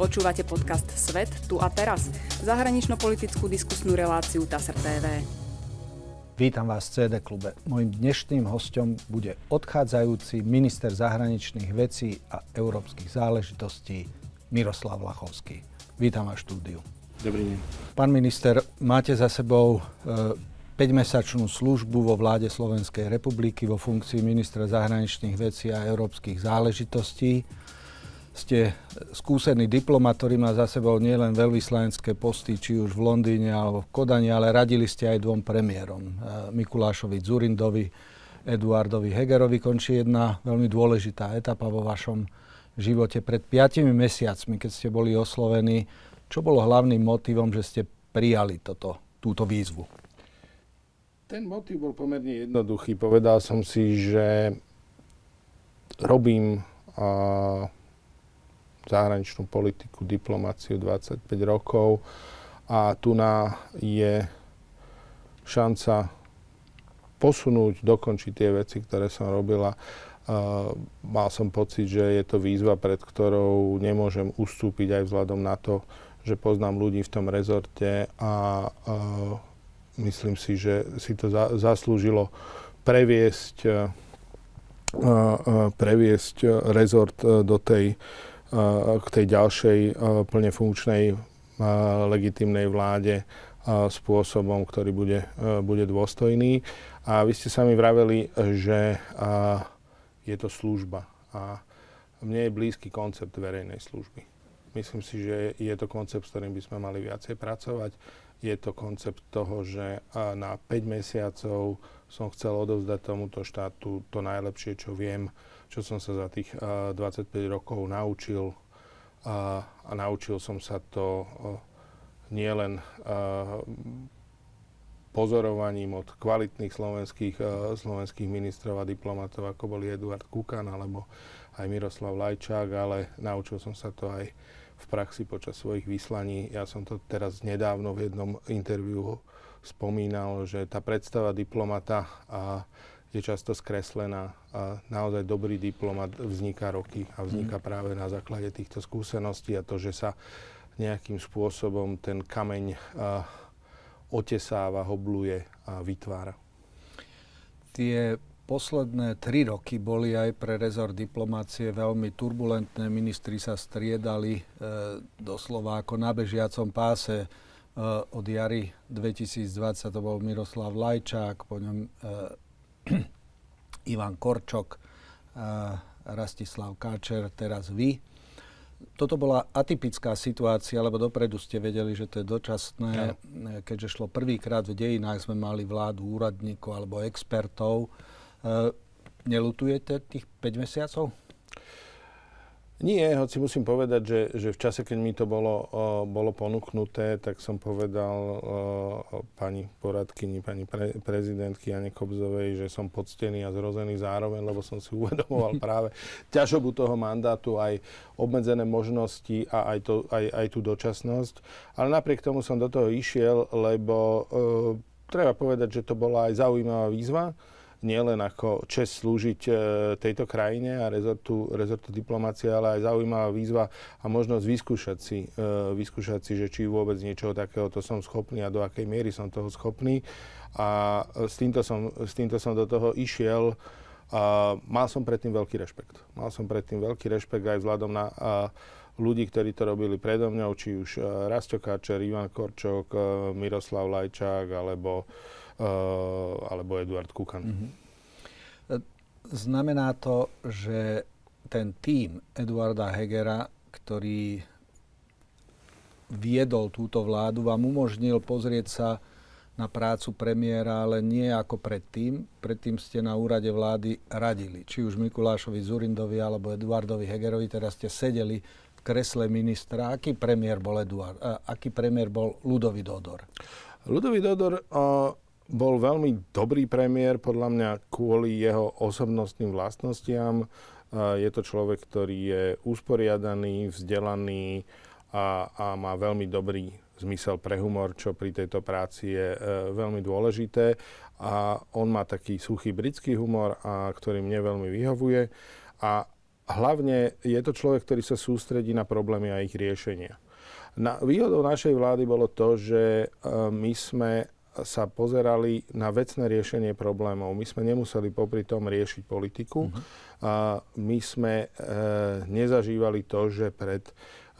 Počúvate podcast Svet tu a teraz, zahranično-politickú diskusnú reláciu TASR TV. Vítam vás v CD klube. Mojím dnešným hostom bude odchádzajúci minister zahraničných vecí a európskych záležitostí Miroslav Lachovský. Vítam vás v štúdiu. Dobrý deň. Pán minister, máte za sebou e, 5-mesačnú službu vo vláde Slovenskej republiky vo funkcii ministra zahraničných vecí a európskych záležitostí ste skúsený diplomat, ktorý má za sebou nielen veľvyslanecké posty, či už v Londýne alebo v Kodani, ale radili ste aj dvom premiérom. E, Mikulášovi Zurindovi, Eduardovi Hegerovi končí jedna veľmi dôležitá etapa vo vašom živote. Pred piatimi mesiacmi, keď ste boli oslovení, čo bolo hlavným motivom, že ste prijali toto, túto výzvu? Ten motiv bol pomerne jednoduchý. Povedal som si, že robím uh, zahraničnú politiku, diplomáciu 25 rokov a tu na je šanca posunúť, dokončiť tie veci, ktoré som robila. Uh, mal som pocit, že je to výzva, pred ktorou nemôžem ustúpiť aj vzhľadom na to, že poznám ľudí v tom rezorte a uh, myslím si, že si to za, zaslúžilo previesť, uh, previesť rezort do tej k tej ďalšej plne funkčnej legitimnej vláde spôsobom, ktorý bude, bude dôstojný. A vy ste sami vraveli, že je to služba. A mne je blízky koncept verejnej služby. Myslím si, že je to koncept, s ktorým by sme mali viacej pracovať. Je to koncept toho, že na 5 mesiacov som chcel odovzdať tomuto štátu to najlepšie, čo viem čo som sa za tých uh, 25 rokov naučil. Uh, a naučil som sa to nielen pozorovaním od kvalitných slovenských, slovenských ministrov a diplomatov, ako boli Eduard Kukan alebo aj Miroslav Lajčák, ale naučil som sa to aj v praxi počas svojich vyslaní. Ja som to teraz nedávno v jednom interviu spomínal, že tá predstava diplomata a je často skreslená a naozaj dobrý diplomat vzniká roky a vzniká mm. práve na základe týchto skúseností a to, že sa nejakým spôsobom ten kameň a, otesáva, hobluje a vytvára. Tie posledné tri roky boli aj pre rezort diplomácie veľmi turbulentné. Ministri sa striedali e, doslova ako na bežiacom páse. E, od jary 2020 to bol Miroslav Lajčák, po ňom e, Ivan Korčok, Rastislav Káčer, teraz vy. Toto bola atypická situácia, lebo dopredu ste vedeli, že to je dočasné. Ja. Keďže šlo prvýkrát v dejinách, sme mali vládu úradníkov alebo expertov. E, nelutujete tých 5 mesiacov? Nie, hoci musím povedať, že, že v čase, keď mi to bolo, bolo ponúknuté, tak som povedal pani poradkyni, pani pre, prezidentky Jane Kobzovej, že som poctený a zrozený zároveň, lebo som si uvedomoval práve ťažobu toho mandátu, aj obmedzené možnosti a aj, to, aj, aj tú dočasnosť. Ale napriek tomu som do toho išiel, lebo uh, treba povedať, že to bola aj zaujímavá výzva nielen ako čest slúžiť e, tejto krajine a rezortu, rezortu diplomácie, ale aj zaujímavá výzva a možnosť vyskúšať si, e, vyskúšať si, že či vôbec niečoho takéhoto som schopný a do akej miery som toho schopný. A s týmto som, s týmto som do toho išiel. A mal som predtým veľký rešpekt. Mal som predtým veľký rešpekt aj vzhľadom na a, ľudí, ktorí to robili predo mňou, či už Rasto Káčer, Ivan Korčok, Miroslav Lajčák, alebo alebo Eduard Kukan. Mm-hmm. Znamená to, že ten tým Eduarda Hegera, ktorý viedol túto vládu, vám umožnil pozrieť sa na prácu premiéra, ale nie ako predtým. Predtým ste na úrade vlády radili. Či už Mikulášovi Zurindovi alebo Eduardovi Hegerovi, teraz ste sedeli v kresle ministra. Aký premiér bol Eduard? A aký premiér bol Ludový Dodor? Ludový Dodor uh, bol veľmi dobrý premiér, podľa mňa kvôli jeho osobnostným vlastnostiam. Je to človek, ktorý je usporiadaný, vzdelaný a, a má veľmi dobrý zmysel pre humor, čo pri tejto práci je e, veľmi dôležité. A on má taký suchý britský humor, a, ktorý mne veľmi vyhovuje. A, hlavne je to človek, ktorý sa sústredí na problémy a ich riešenia. Na, výhodou našej vlády bolo to, že my sme sa pozerali na vecné riešenie problémov. My sme nemuseli popri tom riešiť politiku. Uh-huh. A my sme e, nezažívali to, že pred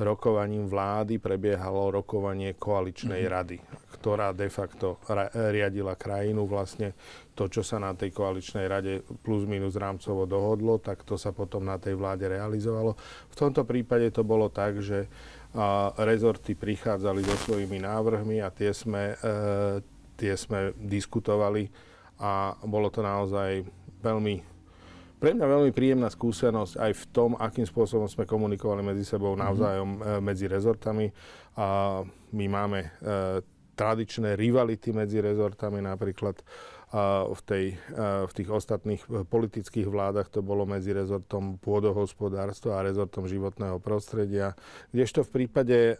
rokovaním vlády prebiehalo rokovanie koaličnej uh-huh. rady, ktorá de facto ra- riadila krajinu. Vlastne to, čo sa na tej koaličnej rade plus minus rámcovo dohodlo, tak to sa potom na tej vláde realizovalo. V tomto prípade to bolo tak, že a rezorty prichádzali so svojimi návrhmi a tie sme, e, tie sme diskutovali a bolo to naozaj veľmi pre mňa veľmi príjemná skúsenosť aj v tom, akým spôsobom sme komunikovali medzi sebou mhm. navzájom mm-hmm. medzi rezortami. A my máme e, tradičné rivality medzi rezortami, napríklad v, tej, v tých ostatných e, politických vládach to bolo medzi rezortom pôdohospodárstva a rezortom životného prostredia. Kdežto v prípade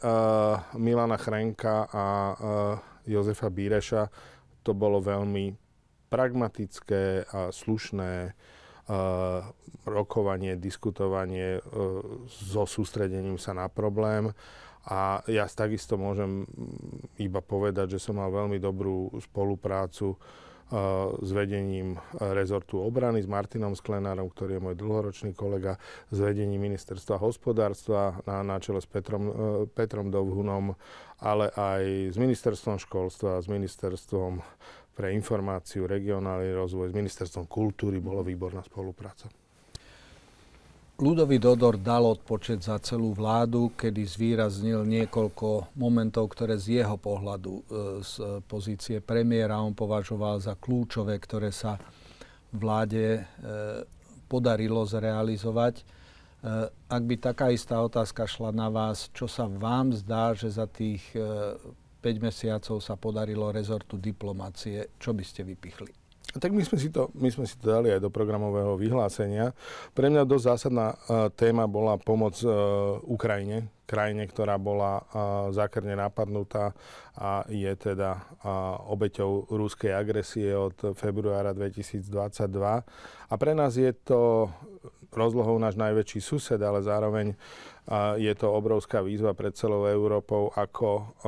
Milana Chrenka a Jozefa Bíreša to bolo veľmi pragmatické a slušné rokovanie, diskutovanie e, so sústredením sa na problém. A ja takisto môžem iba povedať, že som mal veľmi dobrú spoluprácu s vedením rezortu obrany, s Martinom Sklenárom, ktorý je môj dlhoročný kolega, s vedením ministerstva hospodárstva na, na čele s Petrom, e, Petrom Dovhunom, ale aj s ministerstvom školstva, s ministerstvom pre informáciu, regionálny rozvoj, s ministerstvom kultúry bola výborná spolupráca. Ľudový Dodor dal odpočet za celú vládu, kedy zvýraznil niekoľko momentov, ktoré z jeho pohľadu e, z pozície premiéra on považoval za kľúčové, ktoré sa vláde e, podarilo zrealizovať. E, ak by taká istá otázka šla na vás, čo sa vám zdá, že za tých 5 mesiacov sa podarilo rezortu diplomácie, čo by ste vypichli? Tak my sme, si to, my sme si to dali aj do programového vyhlásenia. Pre mňa dosť zásadná uh, téma bola pomoc uh, Ukrajine, krajine, ktorá bola zákerne napadnutá a je teda obeťou ruskej agresie od februára 2022. A pre nás je to rozlohou náš najväčší sused, ale zároveň je to obrovská výzva pred celou Európou, ako,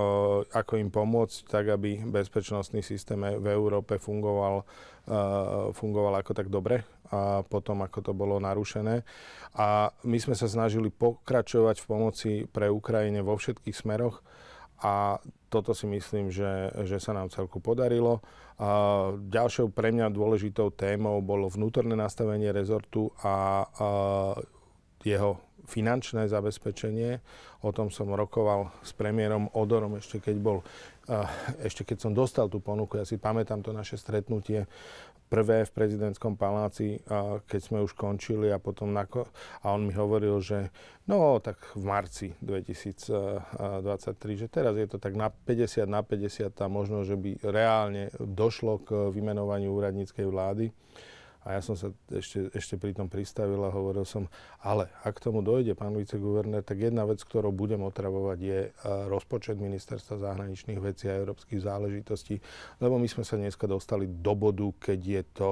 ako im pomôcť, tak aby bezpečnostný systém v Európe fungoval fungovala ako tak dobre a potom ako to bolo narušené. A my sme sa snažili pokračovať v pomoci pre Ukrajine vo všetkých smeroch a toto si myslím, že, že sa nám celku podarilo. A ďalšou pre mňa dôležitou témou bolo vnútorné nastavenie rezortu a, a jeho finančné zabezpečenie. O tom som rokoval s premiérom Odorom ešte keď bol ešte keď som dostal tú ponuku, ja si pamätám to naše stretnutie prvé v prezidentskom paláci, keď sme už končili a potom na, a on mi hovoril, že no tak v marci 2023, že teraz je to tak na 50 na 50 a možno, že by reálne došlo k vymenovaniu úradníckej vlády. A ja som sa ešte, ešte pri tom pristavil a hovoril som, ale ak tomu dojde, pán viceguvernér, tak jedna vec, ktorou budem otravovať, je uh, rozpočet ministerstva zahraničných vecí a európskych záležitostí, lebo my sme sa dneska dostali do bodu, keď je to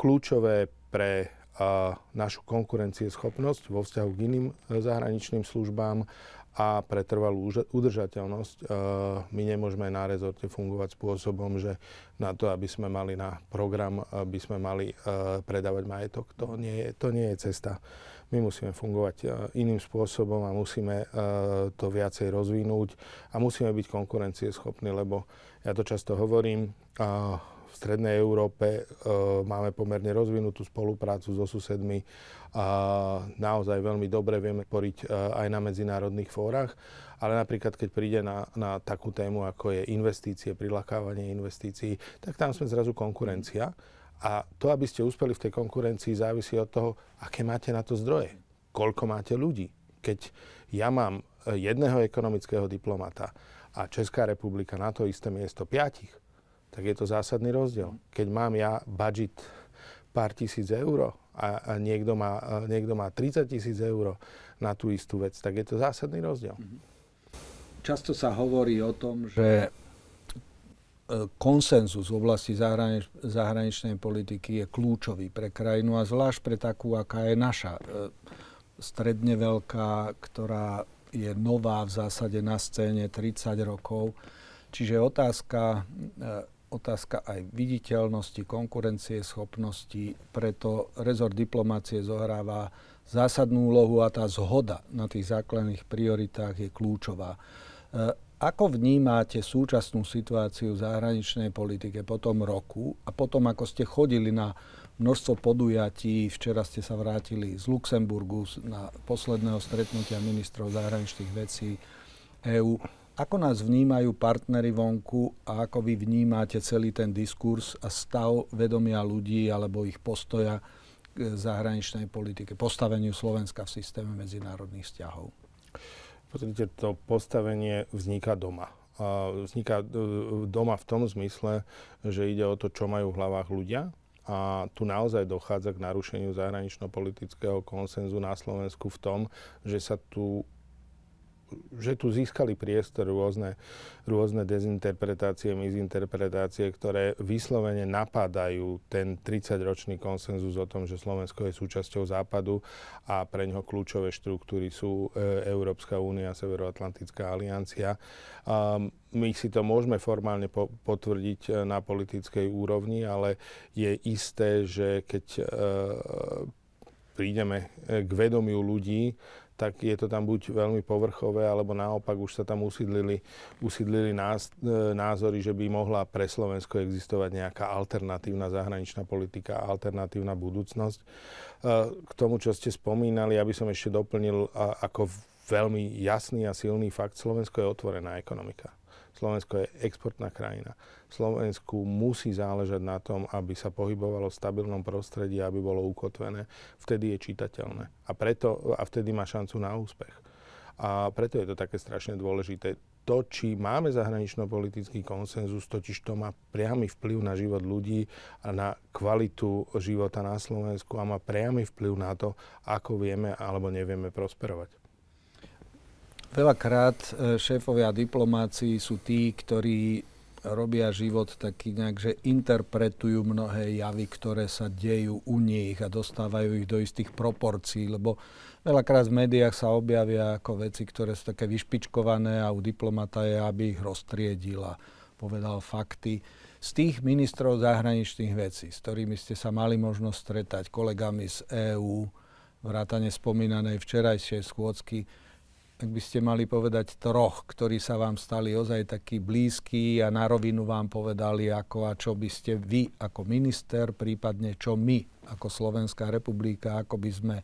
kľúčové pre uh, našu konkurencieschopnosť vo vzťahu k iným zahraničným službám a pre trvalú udržateľnosť e, my nemôžeme na rezorte fungovať spôsobom, že na to, aby sme mali na program, aby sme mali e, predávať majetok, to nie je, to nie je cesta. My musíme fungovať e, iným spôsobom a musíme to viacej rozvinúť a musíme byť konkurencieschopní, lebo ja to často hovorím, v Strednej Európe máme pomerne rozvinutú spoluprácu so susedmi a naozaj veľmi dobre vieme poriť e, aj na medzinárodných fórach, ale napríklad keď príde na, na takú tému, ako je investície, prilakávanie investícií, tak tam sme zrazu konkurencia. A to, aby ste uspeli v tej konkurencii, závisí od toho, aké máte na to zdroje, koľko máte ľudí. Keď ja mám e, jedného ekonomického diplomata a Česká republika na to isté miesto piatich, tak je to zásadný rozdiel. Keď mám ja budget pár tisíc eur a, a niekto, má, a niekto má 30 tisíc eur na tú istú vec, tak je to zásadný rozdiel. Mhm. Často sa hovorí o tom, že e, konsenzus v oblasti zahranič- zahraničnej politiky je kľúčový pre krajinu a zvlášť pre takú, aká je naša. E, stredne veľká, ktorá je nová v zásade na scéne 30 rokov. Čiže otázka, e, otázka aj viditeľnosti, konkurencie, schopnosti, preto rezort diplomácie zohráva zásadnú úlohu a tá zhoda na tých základných prioritách je kľúčová. E, ako vnímate súčasnú situáciu v zahraničnej politike po tom roku a potom, ako ste chodili na množstvo podujatí. Včera ste sa vrátili z Luxemburgu na posledného stretnutia ministrov zahraničných vecí EÚ. Ako nás vnímajú partnery vonku a ako vy vnímate celý ten diskurs a stav vedomia ľudí alebo ich postoja k zahraničnej politike, postaveniu Slovenska v systéme medzinárodných vzťahov? Pozrite, to postavenie vzniká doma. Vzniká e, doma v tom zmysle, že ide o to, čo majú v hlavách ľudia, a tu naozaj dochádza k narušeniu zahranično-politického konsenzu na Slovensku v tom, že sa tu že tu získali priestor rôzne, rôzne dezinterpretácie, mizinterpretácie, ktoré vyslovene napadajú ten 30-ročný konsenzus o tom, že Slovensko je súčasťou Západu a pre ňoho kľúčové štruktúry sú e, Európska únia, Severoatlantická aliancia. Um, my si to môžeme formálne po- potvrdiť e, na politickej úrovni, ale je isté, že keď e, prídeme e, k vedomiu ľudí, tak je to tam buď veľmi povrchové, alebo naopak už sa tam usídlili, usídlili náz, e, názory, že by mohla pre Slovensko existovať nejaká alternatívna zahraničná politika, alternatívna budúcnosť. E, k tomu, čo ste spomínali, aby som ešte doplnil ako veľmi jasný a silný fakt, Slovensko je otvorená ekonomika. Slovensko je exportná krajina. Slovensku musí záležať na tom, aby sa pohybovalo v stabilnom prostredí, aby bolo ukotvené. Vtedy je čitateľné. A, preto, a vtedy má šancu na úspech. A preto je to také strašne dôležité. To, či máme zahranično-politický konsenzus, totiž to má priamy vplyv na život ľudí a na kvalitu života na Slovensku a má priamy vplyv na to, ako vieme alebo nevieme prosperovať. Veľakrát e, šéfovia diplomácií sú tí, ktorí robia život taký nejak, že interpretujú mnohé javy, ktoré sa dejú u nich a dostávajú ich do istých proporcií, lebo veľakrát v médiách sa objavia ako veci, ktoré sú také vyšpičkované a u diplomata je, aby ich roztriedil a povedal fakty. Z tých ministrov zahraničných vecí, s ktorými ste sa mali možnosť stretať, kolegami z EÚ, vrátane spomínanej včerajšej schôdzky, ak by ste mali povedať troch, ktorí sa vám stali ozaj takí blízki a na rovinu vám povedali, ako a čo by ste vy ako minister, prípadne čo my ako Slovenská republika, ako by sme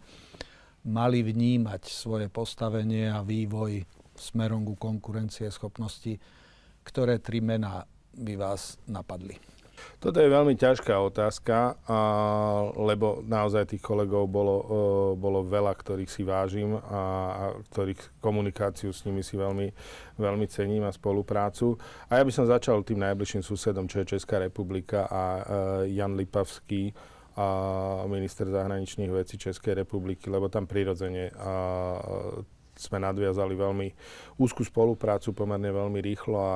mali vnímať svoje postavenie a vývoj smerom ku konkurencie schopnosti, ktoré tri mená by vás napadli? Toto je veľmi ťažká otázka, a, lebo naozaj tých kolegov bolo, e, bolo veľa, ktorých si vážim a, a ktorých komunikáciu s nimi si veľmi, veľmi cením a spoluprácu. A ja by som začal tým najbližším susedom, čo je Česká republika a e, Jan Lipavský, a minister zahraničných vecí Českej republiky, lebo tam prirodzene a, sme nadviazali veľmi úzkú spoluprácu pomerne veľmi rýchlo a, a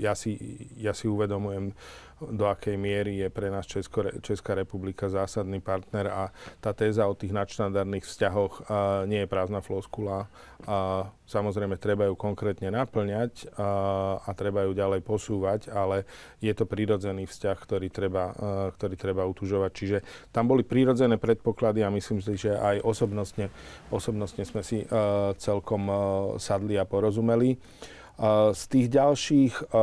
ja, si, ja si uvedomujem do akej miery je pre nás Česko, Česká republika zásadný partner a tá téza o tých nadštandardných vzťahoch nie je prázdna floskula. A, samozrejme, treba ju konkrétne naplňať a, a treba ju ďalej posúvať, ale je to prírodzený vzťah, ktorý treba, ktorý treba utužovať. Čiže tam boli prírodzené predpoklady a myslím si, že aj osobnostne, osobnostne sme si celkom sadli a porozumeli. Z tých ďalších,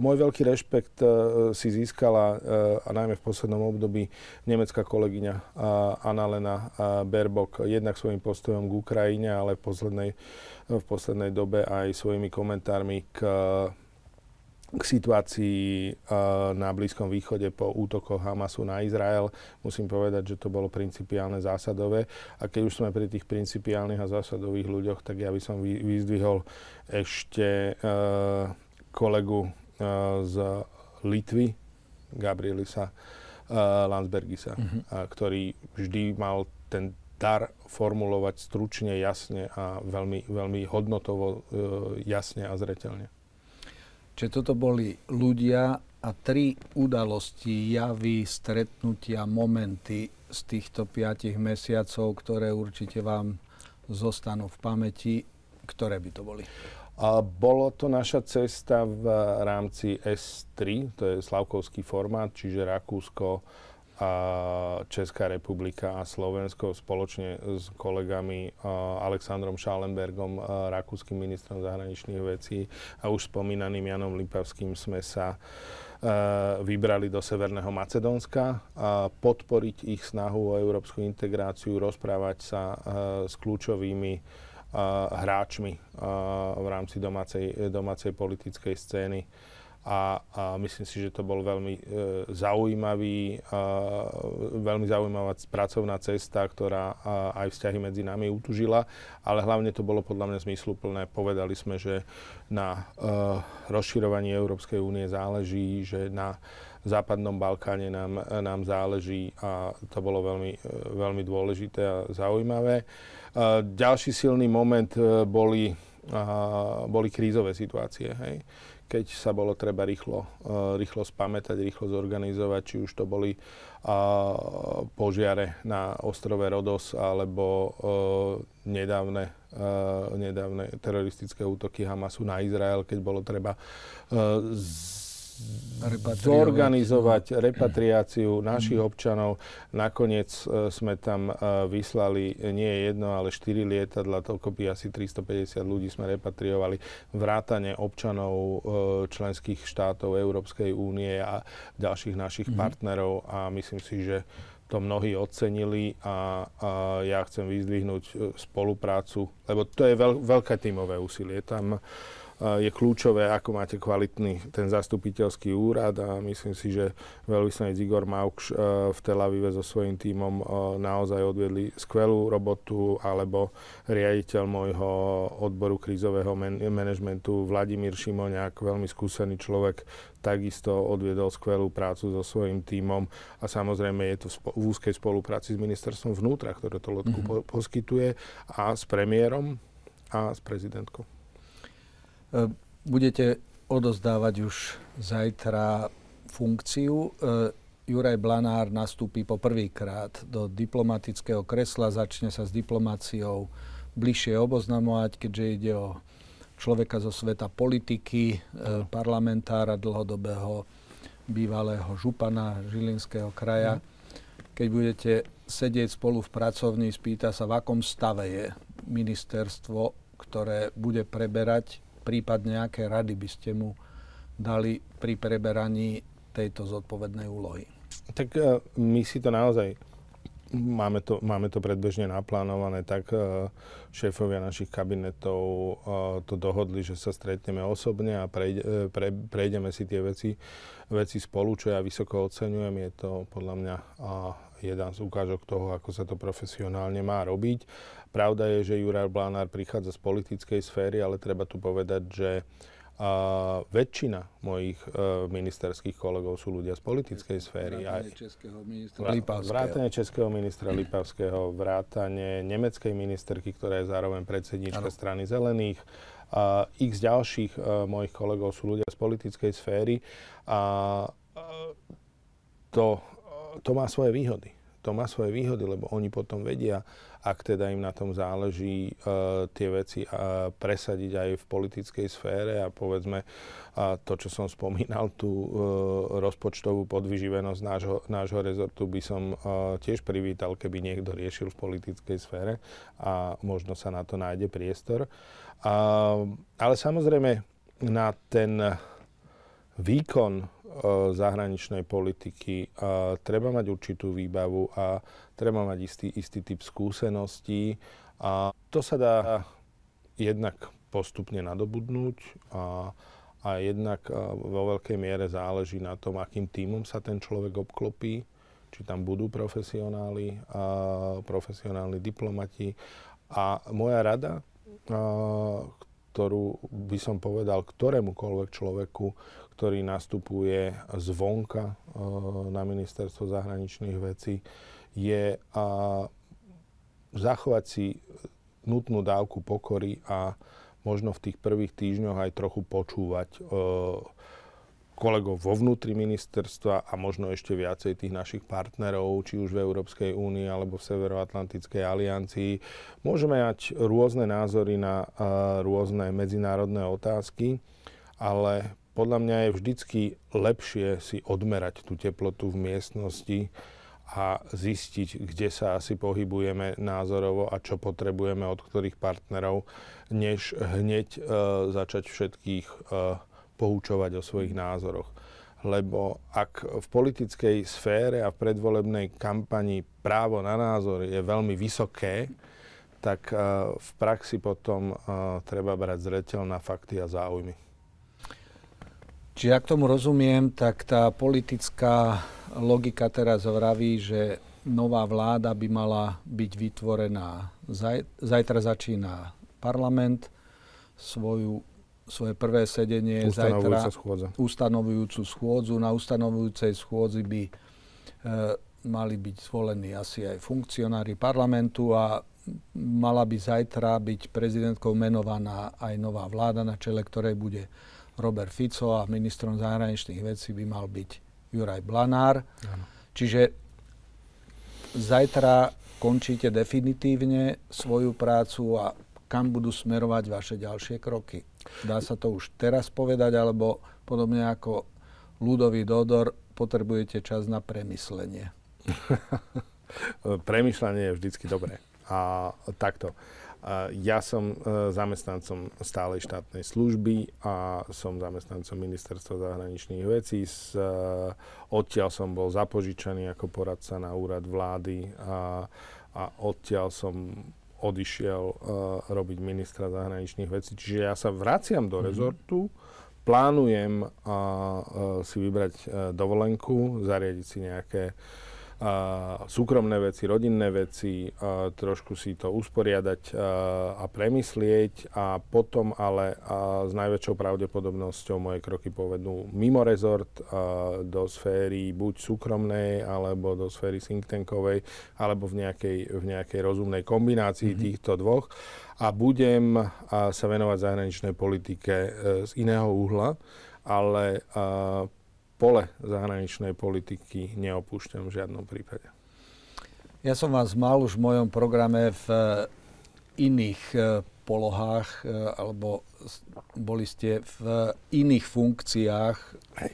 môj veľký rešpekt e, si získala, e, a najmä v poslednom období, nemecká kolegyňa Annalena Berbok, jednak svojim postojom k Ukrajine, ale v poslednej, v poslednej dobe aj svojimi komentármi k k situácii na Blízkom východe po útokoch Hamasu na Izrael. Musím povedať, že to bolo principiálne zásadové. A keď už sme pri tých principiálnych a zásadových ľuďoch, tak ja by som vyzdvihol ešte kolegu z Litvy, Gabrielisa Landsbergisa, uh-huh. ktorý vždy mal ten dar formulovať stručne, jasne a veľmi, veľmi hodnotovo, jasne a zretelne. Čiže toto boli ľudia, a tri udalosti, javy, stretnutia, momenty z týchto piatich mesiacov, ktoré určite vám zostanú v pamäti, ktoré by to boli? A bolo to naša cesta v rámci S3, to je slavkovský formát, čiže Rakúsko, a Česká republika a Slovensko spoločne s kolegami Alexandrom Schallenbergom, rakúskym ministrom zahraničných vecí a už spomínaným Janom Lipavským sme sa vybrali do Severného Macedónska, a podporiť ich snahu o európsku integráciu, rozprávať sa s kľúčovými hráčmi v rámci domácej, domácej politickej scény a, a myslím si, že to bol veľmi e, zaujímavý, a, veľmi zaujímavá pracovná cesta, ktorá a, aj vzťahy medzi nami utužila, ale hlavne to bolo podľa mňa zmysluplné. Povedali sme, že na e, rozširovaní Európskej únie záleží, že na západnom Balkáne nám, nám záleží a to bolo veľmi, e, veľmi dôležité a zaujímavé. E, ďalší silný moment e, boli, boli krízové situácie. Hej keď sa bolo treba rýchlo, uh, rýchlo spamätať, rýchlo zorganizovať, či už to boli požiare na ostrove Rodos alebo uh, nedávne, uh, nedávne teroristické útoky Hamasu na Izrael, keď bolo treba z zorganizovať repatriáciu našich občanov. Nakoniec e, sme tam e, vyslali nie jedno, ale štyri lietadla, toľko by asi 350 ľudí sme repatriovali, vrátane občanov e, členských štátov Európskej únie a ďalších našich mm-hmm. partnerov a myslím si, že to mnohí ocenili a, a ja chcem vyzdvihnúť spoluprácu, lebo to je veľ, veľké tímové úsilie. Tam uh, je kľúčové, ako máte kvalitný ten zastupiteľský úrad a myslím si, že veľvyslanec Igor Maukš e, v Tel Avive so svojím tímom e, naozaj odviedli skvelú robotu, alebo riaditeľ môjho odboru krízového man- manažmentu Vladimír Šimoňák, veľmi skúsený človek, takisto odviedol skvelú prácu so svojím tímom a samozrejme je to v úzkej spolupráci s ministerstvom vnútra, ktoré to lodku mm-hmm. po- poskytuje a s premiérom a s prezidentkou. E, budete odozdávať už zajtra funkciu. E, Juraj Blanár nastúpi po prvýkrát do diplomatického kresla, začne sa s diplomáciou bližšie oboznamovať, keďže ide o človeka zo sveta politiky, e, parlamentára dlhodobého bývalého župana Žilinského kraja. Keď budete sedieť spolu v pracovni, spýta sa, v akom stave je ministerstvo, ktoré bude preberať prípadne aké rady by ste mu dali pri preberaní tejto zodpovednej úlohy? Tak e, my si to naozaj máme to, máme to predbežne naplánované, tak e, šéfovia našich kabinetov e, to dohodli, že sa stretneme osobne a prejde, pre, prejdeme si tie veci, veci spolu, čo ja vysoko oceňujem. Je to podľa mňa jeden z ukážok toho, ako sa to profesionálne má robiť. Pravda je, že Juraj Blanár prichádza z politickej sféry, ale treba tu povedať, že a väčšina mojich uh, ministerských kolegov sú ľudia z politickej sféry. Vrátane českého ministra Lipavského. Vrátane českého ministra Lipavského, vrátane nemeckej ministerky, ktorá je zároveň predsednička ano. strany zelených. A x ďalších uh, mojich kolegov sú ľudia z politickej sféry a to, uh, to má svoje výhody. To má svoje výhody, lebo oni potom vedia, ak teda im na tom záleží, uh, tie veci uh, presadiť aj v politickej sfére a povedzme uh, to, čo som spomínal, tú uh, rozpočtovú podvyživenosť nášho, nášho rezortu by som uh, tiež privítal, keby niekto riešil v politickej sfére a možno sa na to nájde priestor. Uh, ale samozrejme na ten výkon zahraničnej politiky treba mať určitú výbavu a treba mať istý, istý typ skúseností a to sa dá jednak postupne nadobudnúť a, a jednak vo veľkej miere záleží na tom, akým týmom sa ten človek obklopí, či tam budú profesionáli, a profesionálni diplomati. A moja rada, a, ktorú by som povedal ktorémukoľvek človeku, ktorý nastupuje zvonka na ministerstvo zahraničných vecí, je zachovať si nutnú dávku pokory a možno v tých prvých týždňoch aj trochu počúvať. E, kolegov vo vnútri ministerstva a možno ešte viacej tých našich partnerov, či už v Európskej únii alebo v Severoatlantickej aliancii. Môžeme mať rôzne názory na uh, rôzne medzinárodné otázky, ale podľa mňa je vždycky lepšie si odmerať tú teplotu v miestnosti a zistiť, kde sa asi pohybujeme názorovo a čo potrebujeme od ktorých partnerov, než hneď uh, začať všetkých uh, poučovať o svojich názoroch. Lebo ak v politickej sfére a v predvolebnej kampani právo na názor je veľmi vysoké, tak uh, v praxi potom uh, treba brať zreteľ na fakty a záujmy. Čiže ak tomu rozumiem, tak tá politická logika teraz vraví, že nová vláda by mala byť vytvorená. Zaj, zajtra začína parlament, svoju svoje prvé sedenie zajtra schôdza. ustanovujúcu schôdzu. Na ustanovujúcej schôdzi by e, mali byť zvolení asi aj funkcionári parlamentu a mala by zajtra byť prezidentkou menovaná aj nová vláda, na čele ktorej bude Robert Fico a ministrom zahraničných vecí by mal byť Juraj Blanár. Ano. Čiže zajtra končíte definitívne svoju prácu a kam budú smerovať vaše ďalšie kroky? Dá sa to už teraz povedať, alebo podobne ako ľudový dodor, potrebujete čas na premyslenie? Premýšľanie je vždycky dobré. A takto. Ja som e, zamestnancom stálej štátnej služby a som zamestnancom ministerstva zahraničných vecí. E, odtiaľ som bol zapožičaný ako poradca na úrad vlády a, a odtiaľ som odišiel uh, robiť ministra zahraničných vecí. Čiže ja sa vraciam do mm-hmm. rezortu, plánujem uh, uh, si vybrať uh, dovolenku, zariadiť si nejaké uh, a súkromné veci, rodinné veci, a trošku si to usporiadať a, a premyslieť a potom ale a s najväčšou pravdepodobnosťou moje kroky povedú mimo rezort a do sféry buď súkromnej alebo do sféry think tankovej alebo v nejakej, v nejakej rozumnej kombinácii mm-hmm. týchto dvoch a budem a, sa venovať zahraničnej politike e, z iného uhla, ale a, pole zahraničnej politiky neopúšťam v žiadnom prípade. Ja som vás mal už v mojom programe v eh, iných eh, polohách, eh, alebo boli ste v iných funkciách, Hej.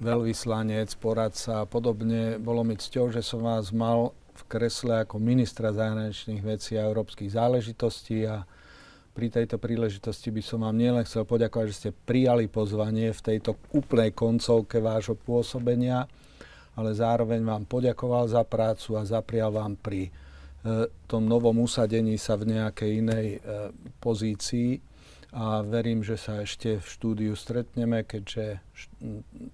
veľvyslanec, poradca a podobne. Bolo mi cťou, že som vás mal v kresle ako ministra zahraničných vecí a európskych záležitostí a pri tejto príležitosti by som vám nielen chcel poďakovať, že ste prijali pozvanie v tejto úplnej koncovke vášho pôsobenia, ale zároveň vám poďakoval za prácu a zaprial vám pri e, tom novom usadení sa v nejakej inej e, pozícii. A verím, že sa ešte v štúdiu stretneme, keďže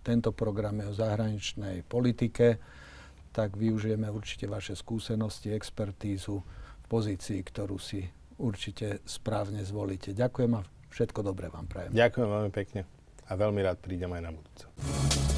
tento program je o zahraničnej politike, tak využijeme určite vaše skúsenosti, expertízu v pozícii, ktorú si určite správne zvolíte. Ďakujem a všetko dobré vám prajem. Ďakujem veľmi pekne a veľmi rád prídem aj na budúce.